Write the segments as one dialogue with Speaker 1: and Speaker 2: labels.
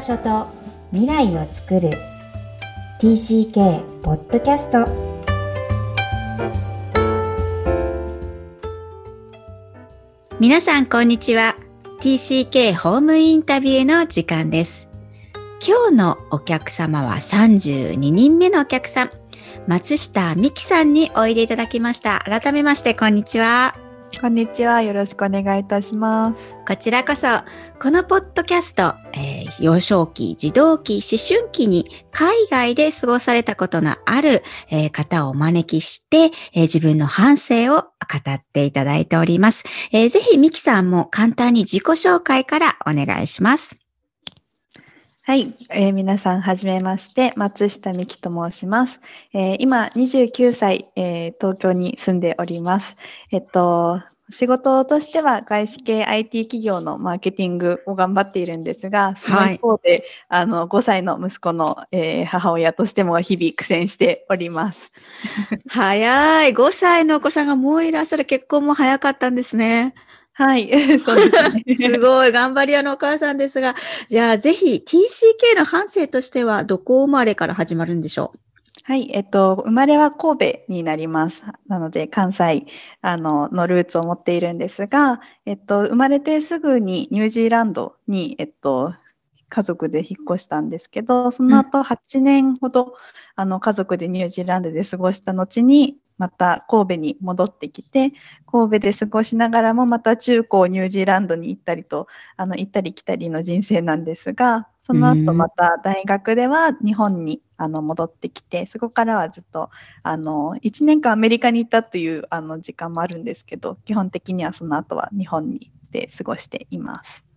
Speaker 1: 場所と未来を作る。TCK ポッドキャスト皆さんこんにちは。TCK ホームインタビューの時間です。今日のお客様は32人目のお客さん。松下美希さんにおいでいただきました。改めましてこんにちは。
Speaker 2: こんにちは。よろしくお願いいたします。
Speaker 1: こちらこそ、このポッドキャスト、えー、幼少期、児童期、思春期に海外で過ごされたことのある、えー、方をお招きして、えー、自分の反省を語っていただいております。えぜひ、ミキさんも簡単に自己紹介からお願いします。
Speaker 2: はい、えー、皆さん、はじめまして、松下美希と申します。えー、今、29歳、えー、東京に住んでおります。えっと、仕事としては外資系 IT 企業のマーケティングを頑張っているんですが、その一方で、はい、あの5歳の息子の、えー、母親としても日々苦戦しております。
Speaker 1: 早い。5歳のお子さんがもういらっしゃる結婚も早かったんですね。
Speaker 2: はい、そうです
Speaker 1: ね。すごい、頑張り屋のお母さんですが、じゃあぜひ TCK の反省としてはどこ生まれから始まるんでしょう？
Speaker 2: はい、えっと、生まれは神戸になります。なので、関西あののルーツを持っているんですが、えっと、生まれてすぐにニュージーランドに、えっと、家族で引っ越したんですけど、その後8年ほど、うん、あの家族でニュージーランドで過ごした後に、また神戸に戻ってきて、神戸で過ごしながらもまた中高ニュージーランドに行ったりと、あの行ったり来たりの人生なんですが、その後また大学では日本にあの戻ってきて、そこからはずっとあの1年間アメリカに行ったというあの時間もあるんですけど、基本的にはその後は日本にで過ごしています。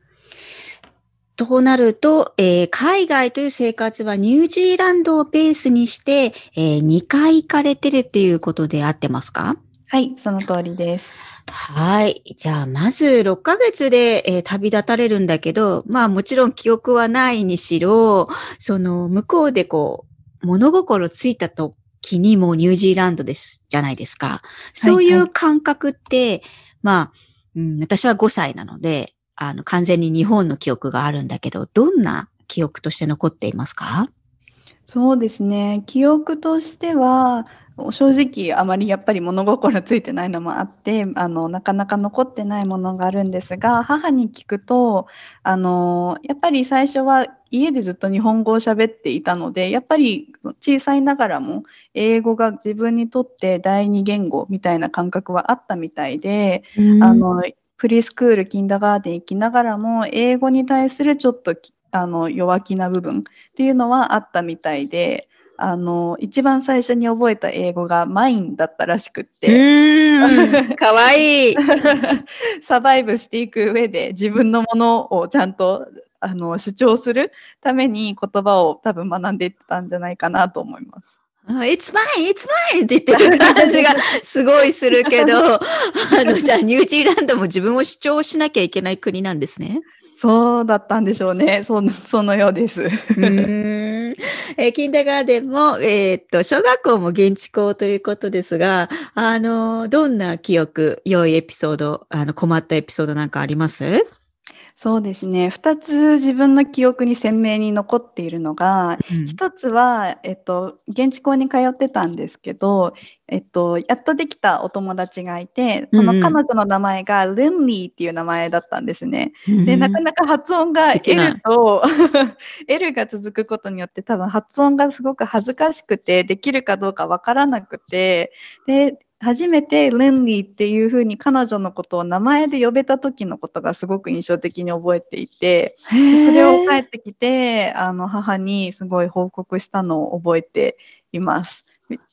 Speaker 1: となると、えー、海外という生活はニュージーランドをベースにして、えー、2回行かれてるっていうことで合ってますか？
Speaker 2: はい、その通りです。
Speaker 1: はい。じゃあ、まず6ヶ月で、えー、旅立たれるんだけど、まあもちろん記憶はないにしろ、その向こうでこう、物心ついた時にもニュージーランドです、じゃないですか。そういう感覚って、はいはい、まあ、うん、私は5歳なので、あの、完全に日本の記憶があるんだけど、どんな記憶として残っていますか？
Speaker 2: そうですね。記憶としては、正直あまりやっぱり物心ついてないのもあってあのなかなか残ってないものがあるんですが母に聞くとあのやっぱり最初は家でずっと日本語を喋っていたのでやっぱり小さいながらも英語が自分にとって第二言語みたいな感覚はあったみたいで、あのプリスクール、キンダガーデン行きながらも、英語に対するちょっとあの弱気な部分っていうのはあったみたいで、あの一番最初に覚えた英語がマインだったらしくって。
Speaker 1: かわいい。
Speaker 2: サバイブしていく上で自分のものをちゃんとあの主張するために言葉を多分学んでいってたんじゃないかなと思います。
Speaker 1: It's mine! It's mine! って言ってる感じがすごいするけど、あの、じゃあニュージーランドも自分を主張しなきゃいけない国なんですね。
Speaker 2: そうだったんでしょうね。そそのようです。うん
Speaker 1: えー、キンダガーデンも、えー、っと、小学校も現地校ということですが、あの、どんな記憶、良いエピソード、あの、困ったエピソードなんかあります？
Speaker 2: そうですね。2つ自分の記憶に鮮明に残っているのが、うん、1つは、えっと、現地校に通ってたんですけど、えっと、やっとできたお友達がいて、その彼女の名前がルンリーっていう名前だったんですね。うん、で、なかなか発音が L と L が続くことによって多分発音がすごく恥ずかしくて、できるかどうかわからなくて、で、初めてレンリーっていうふうに彼女のことを名前で呼べた時のことがすごく印象的に覚えていて、それを帰ってきて、あの母にすごい報告したのを覚えています。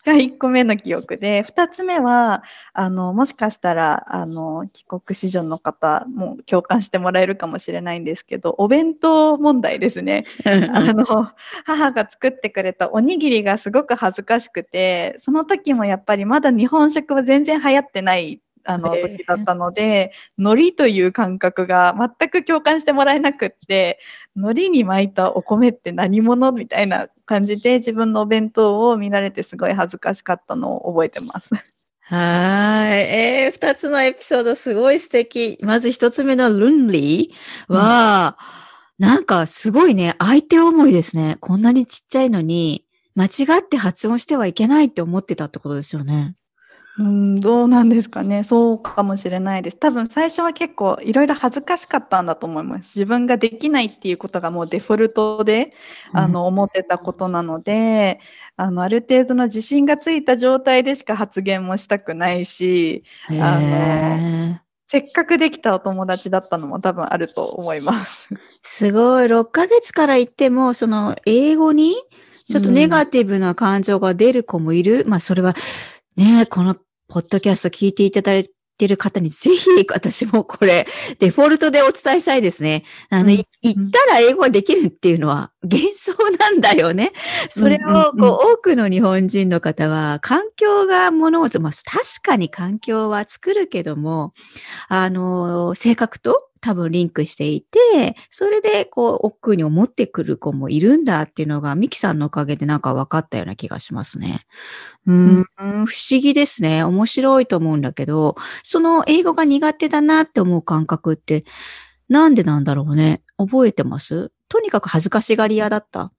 Speaker 2: が1個目の記憶で、2つ目は、あの、もしかしたら、あの、帰国子女の方も共感してもらえるかもしれないんですけど、お弁当問題ですね。あの、母が作ってくれたおにぎりがすごく恥ずかしくて、その時もやっぱりまだ日本食は全然流行ってないあの時だったので、海苔という感覚が全く共感してもらえなくって、海苔に巻いたお米って何者みたいな感じで自分のお弁当を見られてすごい恥ずかしかったのを覚えてます。
Speaker 1: はい。えー、二つのエピソードすごい素敵。まず一つ目のルンリーは、うんなんかすごいね、相手思いですね。こんなにちっちゃいのに、間違って発音してはいけないって思ってたってことですよね。
Speaker 2: うん、どうなんですかね。そうかもしれないです。多分最初は結構いろいろ恥ずかしかったんだと思います。自分ができないっていうことがもうデフォルトで、あの、思ってたことなので、あの、ある程度の自信がついた状態でしか発言もしたくないし、あの、せっかくできたお友達だったのも多分あると思います。
Speaker 1: すごい。6ヶ月から言っても、その、英語にちょっとネガティブな感情が出る子もいる。うん、まあ、それは、ね、このポッドキャスト聞いていただいてる方にぜひ私もこれ デフォルトでお伝えしたいですね。あの、うん、言ったら英語ができるっていうのは幻想なんだよね。それをこう、多くの日本人の方は環境が物事、まあ確かに環境は作るけども、あの、性格と多分リンクしていて、それでこう、奥に思ってくる子もいるんだっていうのが、ミキさんのおかげでなんか分かったような気がしますね。うん、不思議ですね。面白いと思うんだけど、その英語が苦手だなって思う感覚って、なんでなんだろうね。覚えてます？とにかく恥ずかしがり屋だった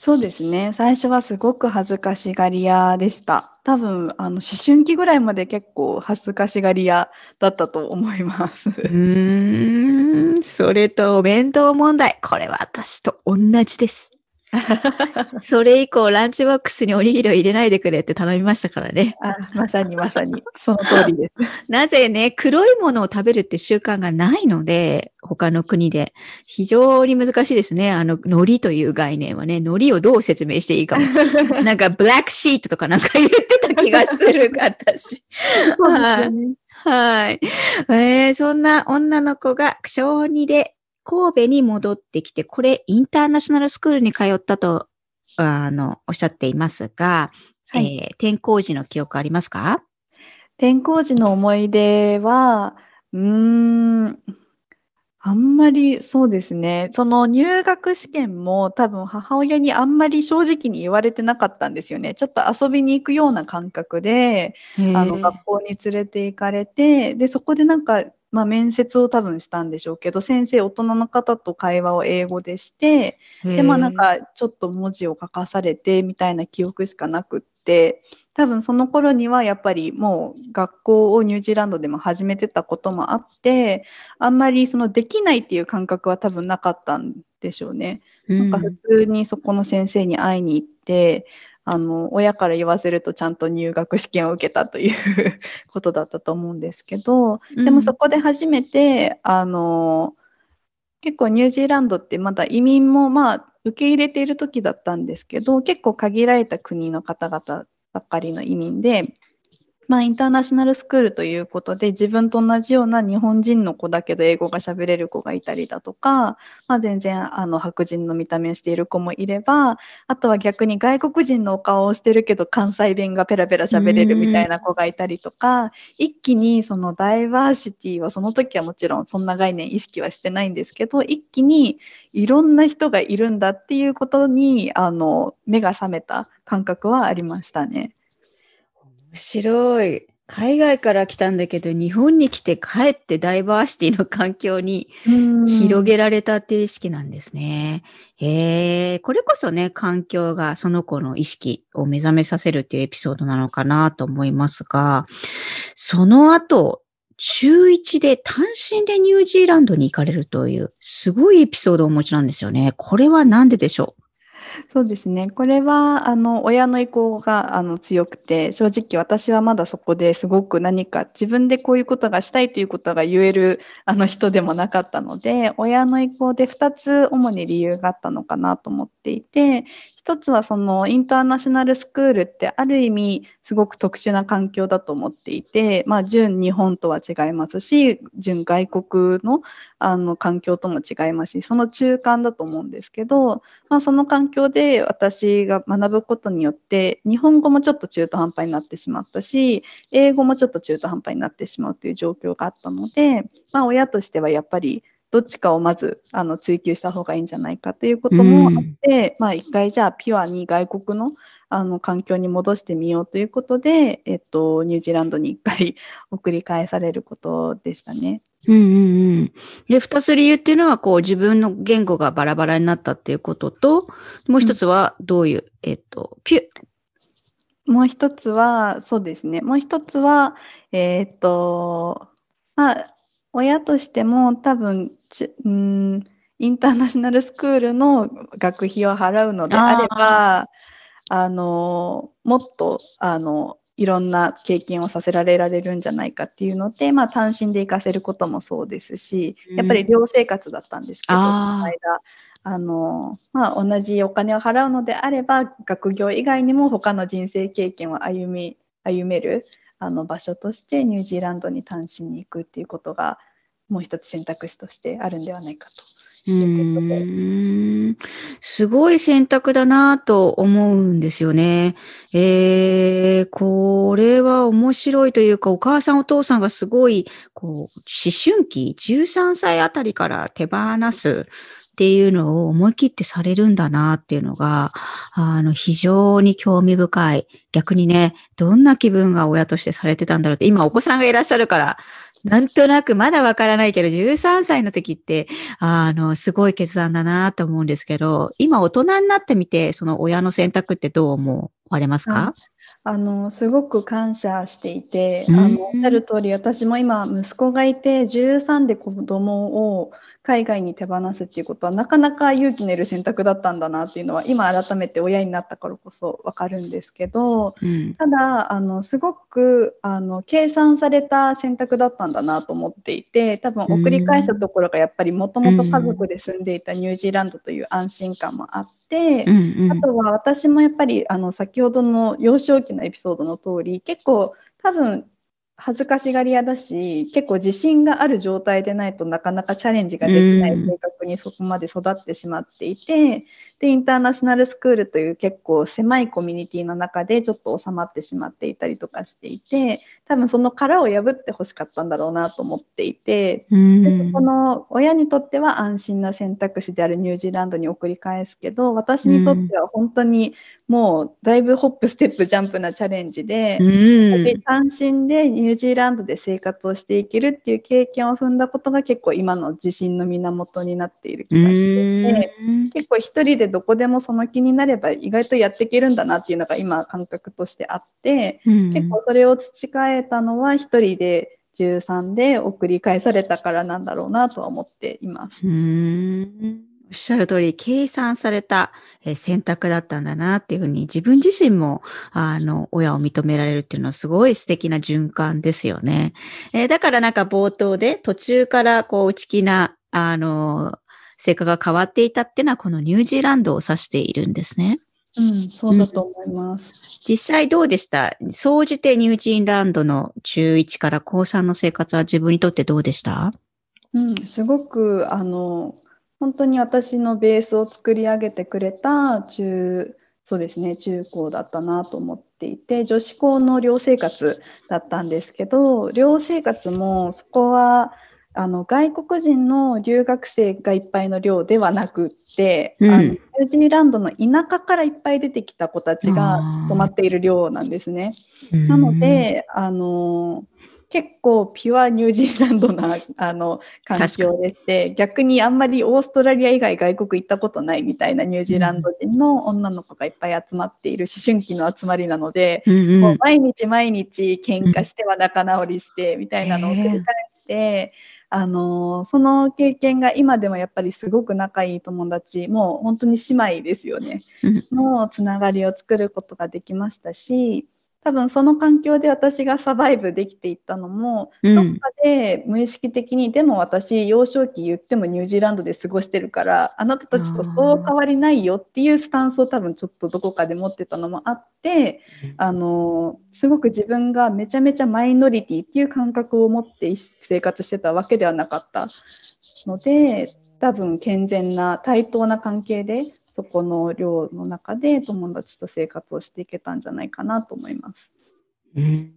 Speaker 2: そうですね。最初はすごく恥ずかしがり屋でした。多分、あの、思春期ぐらいまで結構恥ずかしがり屋だったと思います。う
Speaker 1: ーん、それとお弁当問題。これは私と同じです。それ以降、ランチボックスにおにぎりを入れないでくれって頼みましたからね。
Speaker 2: あまさにまさに、その通りです。
Speaker 1: なぜね、黒いものを食べるって習慣がないので、他の国で。非常に難しいですね。あの、海苔という概念はね、海苔をどう説明していいかも。なんか、ブラックシートとかなんか言ってた気がする、私。はい。はい。えー、そんな女の子が小2で神戸に戻ってきて、これインターナショナルスクールに通ったと、あの、おっしゃっていますが、はい、えー、転校時の記憶ありますか？
Speaker 2: 転校時の思い出は、うーん、あんまりそうですね。その入学試験も多分母親にあんまり正直に言われてなかったんですよね。ちょっと遊びに行くような感覚で、あの学校に連れて行かれて、で、そこでなんかまあ、面接を多分したんでしょうけど先生大人の方と会話を英語でしてでまあなんかちょっと文字を書かされてみたいな記憶しかなくって多分その頃にはやっぱりもう学校をニュージーランドでも始めてたこともあってあんまりそのできないっていう感覚は多分なかったんでしょうね。なんか普通にそこの先生に会いに行ってあの親から言わせるとちゃんと入学試験を受けたという ことだったと思うんですけどでもそこで初めて、あの結構ニュージーランドってまだ移民もまあ受け入れている時だったんですけど結構限られた国の方々ばっかりの移民でまあ、インターナショナルスクールということで、自分と同じような日本人の子だけど英語が喋れる子がいたりだとか、まあ、全然あの白人の見た目をしている子もいれば、あとは逆に外国人のお顔をしてるけど関西弁がペラペラ喋れるみたいな子がいたりとか、一気にそのダイバーシティはその時はもちろんそんな概念意識はしてないんですけど、一気にいろんな人がいるんだっていうことにあの目が覚めた感覚はありましたね。
Speaker 1: 面白い。海外から来たんだけど、日本に来て帰ってダイバーシティの環境に広げられたっていう意識なんですね。へえ、これこそね、環境がその子の意識を目覚めさせるっていうエピソードなのかなと思いますが、その後、中1で単身でニュージーランドに行かれるという、すごいエピソードをお持ちなんですよね。これは何ででしょう？
Speaker 2: そうですね。これは、あの、親の意向が、あの、強くて、正直私はまだそこですごく何か自分でこういうことがしたいということが言える、あの、人でもなかったので、親の意向で2つ主に理由があったのかなと思っていて、一つはそのインターナショナルスクールってある意味すごく特殊な環境だと思っていて、まあ、純日本とは違いますし純外国のあの環境とも違いますしその中間だと思うんですけど、まあ、その環境で私が学ぶことによって日本語もちょっと中途半端になってしまったし英語もちょっと中途半端になってしまうという状況があったので、まあ、親としてはやっぱりどっちかをまずあの追求した方がいいんじゃないかということもあって、うん、まあ一回じゃあピュアに外国のあの環境に戻してみようということで、えっと、ニュージーランドに一回送り返されることでしたね。
Speaker 1: うんうんうん。で、二つ理由っていうのは、こう、自分の言語がバラバラになったっていうことと、もう一つは、どういう、うん、えっと、ピュ
Speaker 2: もう一つは、そうですね。もう一つは、えー、っと、まあ、親としても多分、うん、インターナショナルスクールの学費を払うのであれば、あの、もっと、あの、いろんな経験をさせられられるんじゃないかっていうので、まあ、単身で行かせることもそうですし、やっぱり寮生活だったんですけど、うん、その間あの、まあ、同じお金を払うのであれば学業以外にも他の人生経験を歩み歩めるあの場所としてニュージーランドに単身に行くっていうことがもう一つ選択肢としてあるんではないかと。
Speaker 1: うんすごい選択だなと思うんですよね。えー、これは面白いというか、お母さんお父さんがすごい、こう、思春期、13歳あたりから手放すっていうのを思い切ってされるんだなっていうのが、あの、非常に興味深い。逆にね、どんな気分が親としてされてたんだろうって、今お子さんがいらっしゃるから、なんとなくまだわからないけど、13歳の時って、あの、すごい決断だなと思うんですけど、今大人になってみて、その親の選択ってどう思われますか、
Speaker 2: あの、すごく感謝していて、あの、おっしゃる通り、私も今、息子がいて、13で子供を海外に手放すっていうことはなかなか勇気のいる選択だったんだなっていうのは今改めて親になったからこそ分かるんですけど、うん、ただあのすごくあの計算された選択だったんだなと思っていて多分送り返したところがやっぱりもともと家族で住んでいたニュージーランドという安心感もあって。うんうん、あとは私もやっぱりあの先ほどの幼少期のエピソードの通り結構多分恥ずかしがり屋だし結構自信がある状態でないとなかなかチャレンジができない性格にそこまで育ってしまっていて、でインターナショナルスクールという結構狭いコミュニティの中でちょっと収まってしまっていたりとかしていて多分その殻を破ってほしかったんだろうなと思っていて、うん、でこの親にとっては安心な選択肢であるニュージーランドに送り返すけど私にとっては本当にもうだいぶホップステップジャンプなチャレンジでうん、で単身でニュージーランドで生活をしていけるっていう経験を踏んだことが結構今の自信の源になっている気がしていて、結構一人でどこでもその気になれば意外とやっていけるんだなっていうのが今感覚としてあって、うん、結構それを培えたのは一人で13で送り返されたからなんだろうなとは思っています。
Speaker 1: うんおっしゃる通り、計算された選択だったんだなっていうふうに自分自身も、あの、親を認められるっていうのはすごい素敵な循環ですよね。えー、だからなんか冒頭で途中からこう内気な、あの、成果が変わっていたっていうのはこのニュージーランドを指しているんですね。
Speaker 2: うん、そうだと思います。うん、
Speaker 1: 実際どうでした？総じてニュージーランドの中1から高3の生活は自分にとってどうでした？
Speaker 2: うん、すごく、あの、本当に私のベースを作り上げてくれた中、そうですね、中高だったなと思っていて、女子校の寮生活だったんですけど、寮生活もそこは、あの外国人の留学生がいっぱいの寮ではなくって、うん、あのニュージーランドの田舎からいっぱい出てきた子たちが泊まっている寮なんですね。なのであの結構ピュアニュージーランドな あの環境でして逆にあんまりオーストラリア以外外国行ったことないみたいなニュージーランド人の女の子がいっぱい集まっている思春期の集まりなので、うんうん、もう毎日毎日喧嘩しては仲直りしてみたいなのを繰り返して。あのその経験が今でもやっぱりすごく仲いい友達もう本当に姉妹ですよね。のつながりを作ることができましたし多分その環境で私がサバイブできていったのも、うん、どっかで無意識的にでも私幼少期言ってもニュージーランドで過ごしてるからあなたたちとそう変わりないよっていうスタンスを多分ちょっとどこかで持ってたのもあって、あのすごく自分がめちゃめちゃマイノリティっていう感覚を持って生活してたわけではなかったので多分健全な対等な関係でそこの寮の中で友達と生活をしていけたんじゃないかなと思います。うん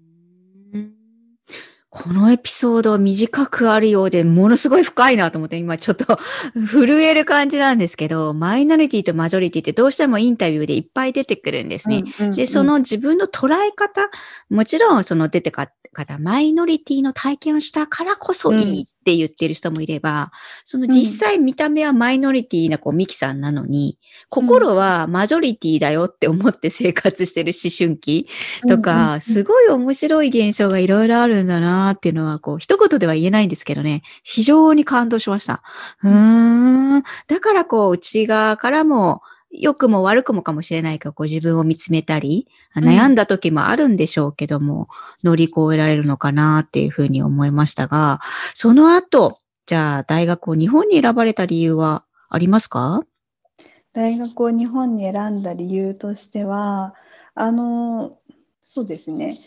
Speaker 1: このエピソード短くあるようで、ものすごい深いなと思って、今ちょっと震える感じなんですけど、マイノリティとマジョリティってどうしてもインタビューでいっぱい出てくるんですね。うんうんうん、で、その自分の捉え方、もちろんその出てか方、マイノリティの体験をしたからこそいいっって言ってる人もいれば、その実際見た目はマイノリティなこうミキさんなのに、心はマジョリティだよって思って生活してる思春期とか、すごい面白い現象がいろいろあるんだなっていうのは、こう、一言では言えないんですけどね、非常に感動しました。うーん。だからこう、内側からも、良くも悪くもかもしれないけど、こう自分を見つめたり、悩んだ時もあるんでしょうけども、うん、乗り越えられるのかなっていうふうに思いましたが、その後、じゃあ大学を日本に選ばれた理由はありますか？
Speaker 2: 大学を日本に選んだ理由としては、あの、そうですね。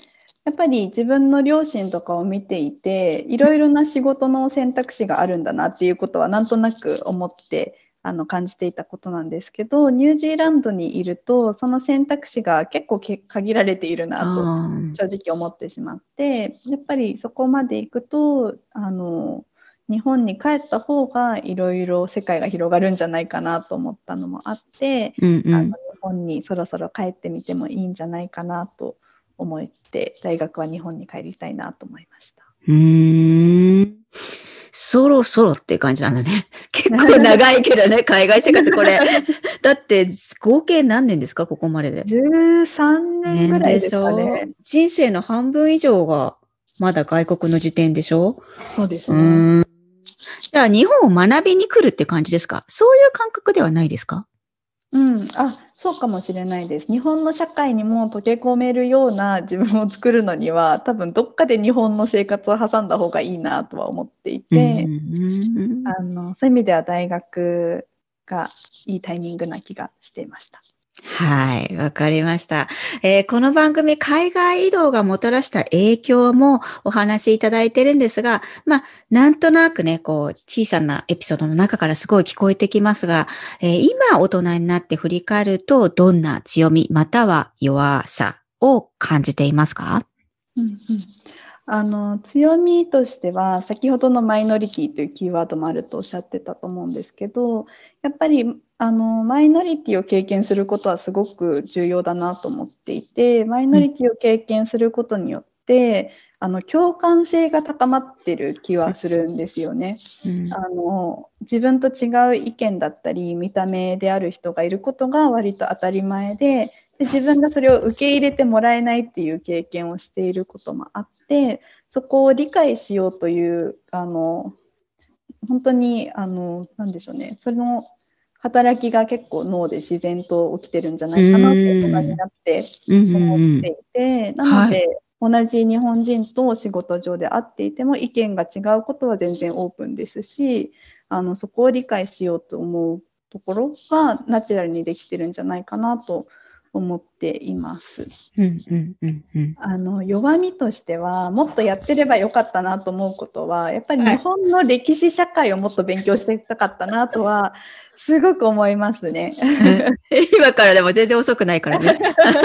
Speaker 2: やっぱり自分の両親とかを見ていていろいろな仕事の選択肢があるんだなっていうことはなんとなく思ってあの感じていたことなんですけどニュージーランドにいるとその選択肢が結構限られているなと正直思ってしまってやっぱりそこまで行くとあの日本に帰った方がいろいろ世界が広がるんじゃないかなと思ったのもあって、うんうん、あの日本にそろそろ帰ってみてもいいんじゃないかなと思って大学は日本に帰りたいなと思いました。
Speaker 1: うんそろそろっていう感じなんだね。結構長いけどね、海外生活これ。だって、合計何年ですか？ここまでで。
Speaker 2: 13年ぐらいですかね。
Speaker 1: 人生の半分以上がまだ外国の時点でしょ？
Speaker 2: そうですね。
Speaker 1: じゃあ、日本を学びに来るって感じですか？そういう感覚ではないですか？
Speaker 2: うん。あ、そうかもしれないです。日本の社会にも溶け込めるような自分を作るのには、多分どっかで日本の生活を挟んだ方がいいなとは思っていて、あのそういう意味では大学がいいタイミングな気がしていました。
Speaker 1: はい、わかりました、えー、この番組、海外移動がもたらした影響もお話しいただいてるんですが、まあ、なんとなくね、こう、小さなエピソードの中からすごい聞こえてきますが、えー、今大人になって振り返ると、どんな強み、または弱さを感じていますか、
Speaker 2: うんうん。あの強みとしては先ほどのマイノリティというキーワードもあるとおっしゃってたと思うんですけどやっぱりあのマイノリティを経験することはすごく重要だなと思っていてマイノリティを経験することによって、うん、あの共感性が高まってる気はするんですよね、うん、あの自分と違う意見だったり見た目である人がいることが割と当たり前でで自分がそれを受け入れてもらえないっていう経験をしていることもあってそこを理解しようというあの本当にあのなんでしょうね。その働きが結構脳で自然と起きてるんじゃないかなと大人になって思っていて、なので、はい、同じ日本人と仕事上で会っていても意見が違うことは全然オープンですしあのそこを理解しようと思うところがナチュラルにできてるんじゃないかなと思っています。あの弱みとしてはもっとやってればよかったなと思うことはやっぱり日本の歴史社会をもっと勉強していたかったなとはすごく思いますね。
Speaker 1: 今からでも全然遅くないからね。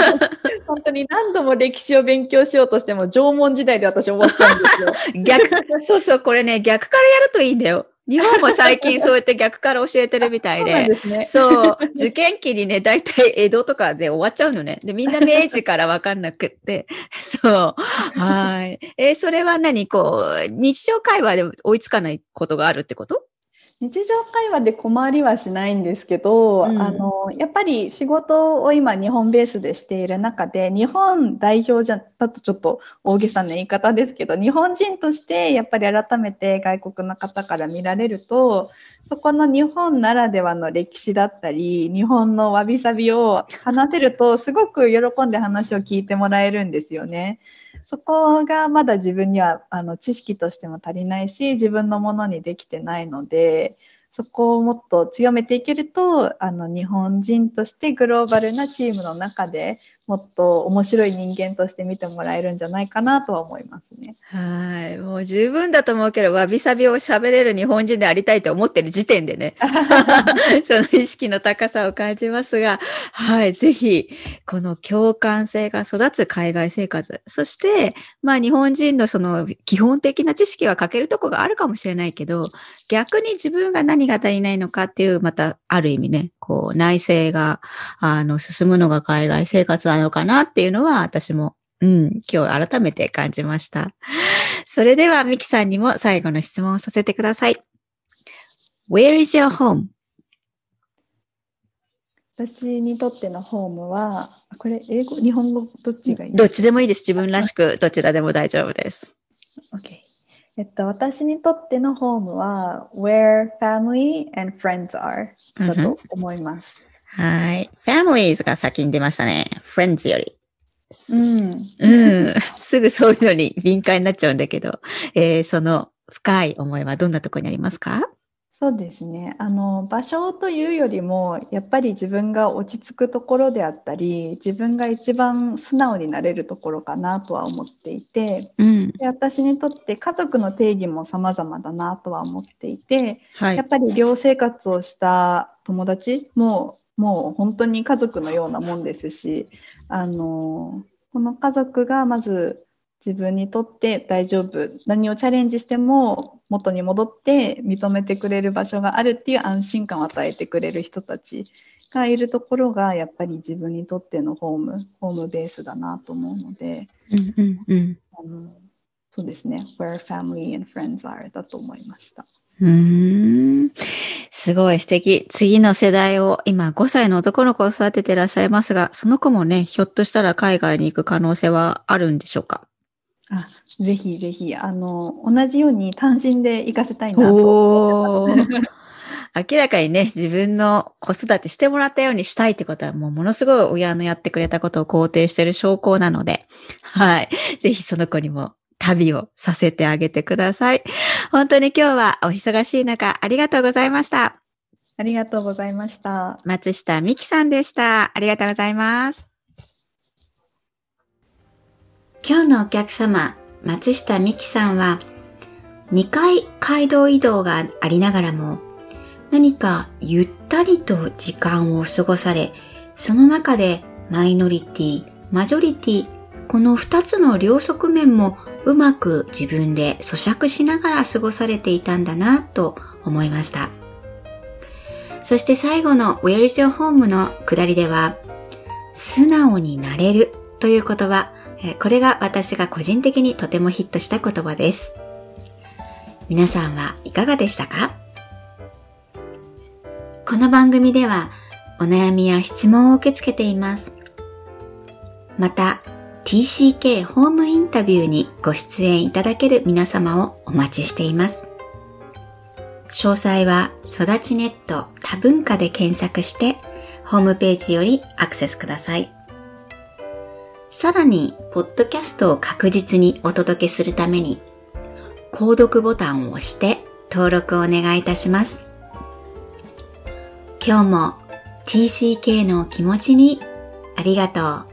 Speaker 2: 本当に何度も歴史を勉強しようとしても縄文時代で私終わっちゃうんですよ。
Speaker 1: 逆、そうそう、これね、逆からやるといいんだよ。日本も最近そうやって逆から教えてるみたいで、そうね、受験期にね、大体江戸とかで終わっちゃうのね。で、みんな明治からわかんなくって、そう。はい。えそれは何こう、日常会話で追いつかないことがあるってこと？
Speaker 2: 日常会話で困りはしないんですけど、うん、あのやっぱり仕事を今日本ベースでしている中で日本代表じゃだとちょっと大げさな言い方ですけど日本人としてやっぱり改めて外国の方から見られるとそこの日本ならではの歴史だったり日本のわびさびを話せるとすごく喜んで話を聞いてもらえるんですよね。そこがまだ自分にはあの知識としても足りないし自分のものにできてないのでそこをもっと強めていけるとあの日本人としてグローバルなチームの中でもっと面白い人間として見てもらえるんじゃないかなとは思いますね。
Speaker 1: はい。もう十分だと思うけど、わびさびを喋れる日本人でありたいと思ってる時点でね、その意識の高さを感じますが、はい。ぜひ、この共感性が育つ海外生活、そして、まあ日本人のその基本的な知識は欠けるとこがあるかもしれないけど、逆に自分が何が足りないのかっていう、またある意味ね、こう内政が、あの、進むのが海外生活なのかなっていうのは私も、うん、今日改めて感じました。それでは、ミキさんにも最後の質問をさせてください。Where is your home?
Speaker 2: 私にとってのホームは、これ、英語、日本語、どっちがいい
Speaker 1: どっちでもいいです。自分らしく、どちらでも大丈夫です。
Speaker 2: OK。えっと、私にとってのホームは、where family and friends are だと思います。
Speaker 1: はい。families が先に出ましたね。friends より。
Speaker 2: うん。
Speaker 1: うん。すぐそういうのに敏感になっちゃうんだけど、えーその深い思いはどんなところにありますか？
Speaker 2: そうですね。あの、場所というよりも、やっぱり自分が落ち着くところであったり、自分が一番素直になれるところかなとは思っていて、
Speaker 1: うん。
Speaker 2: で私にとって家族の定義も様々だなとは思っていて、
Speaker 1: はい。
Speaker 2: やっぱり寮生活をした友達ももう本当に家族のようなもんですし、あのこの家族がまず自分にとって大丈夫何をチャレンジしても元に戻って認めてくれる場所があるっていう安心感を与えてくれる人たちがいるところがやっぱり自分にとってのホームホームベースだなと思うので
Speaker 1: うんうんうん。
Speaker 2: あのそうですね Where family and friends are だと思いました。
Speaker 1: うーん。すごい素敵。次の世代を今5歳の男の子を育てていらっしゃいますが、その子もね、ひょっとしたら海外に行く可能性はあるんでしょうか？
Speaker 2: あ、ぜひぜひ、あの、同じように単身で行かせたいなと思ってます。
Speaker 1: 明らかにね、自分の子育てしてもらったようにしたいってことは、もうものすごい親のやってくれたことを肯定してる証拠なので、はい。ぜひその子にも旅をさせてあげてください。本当に今日はお忙しい中、ありがとうございました。
Speaker 2: ありがとうございました。
Speaker 1: 松下美希さんでした。ありがとうございます。今日のお客様、松下美希さんは、2回街道移動がありながらも、何かゆったりと時間を過ごされ、その中でマイノリティ、マジョリティ、この2つの両側面もうまく自分で咀嚼しながら過ごされていたんだなと思いました。そして最後の Where is your home の下りでは、素直になれるという言葉、これが私が個人的にとてもヒットした言葉です。皆さんはいかがでしたか？この番組ではお悩みや質問を受け付けています。また、TCK ホームインタビューにご出演いただける皆様をお待ちしています。詳細は育ちネット多文化で検索してホームページよりアクセスください。さらに、ポッドキャストを確実にお届けするために、購読ボタンを押して登録をお願いいたします。今日も TCK の気持ちにありがとう。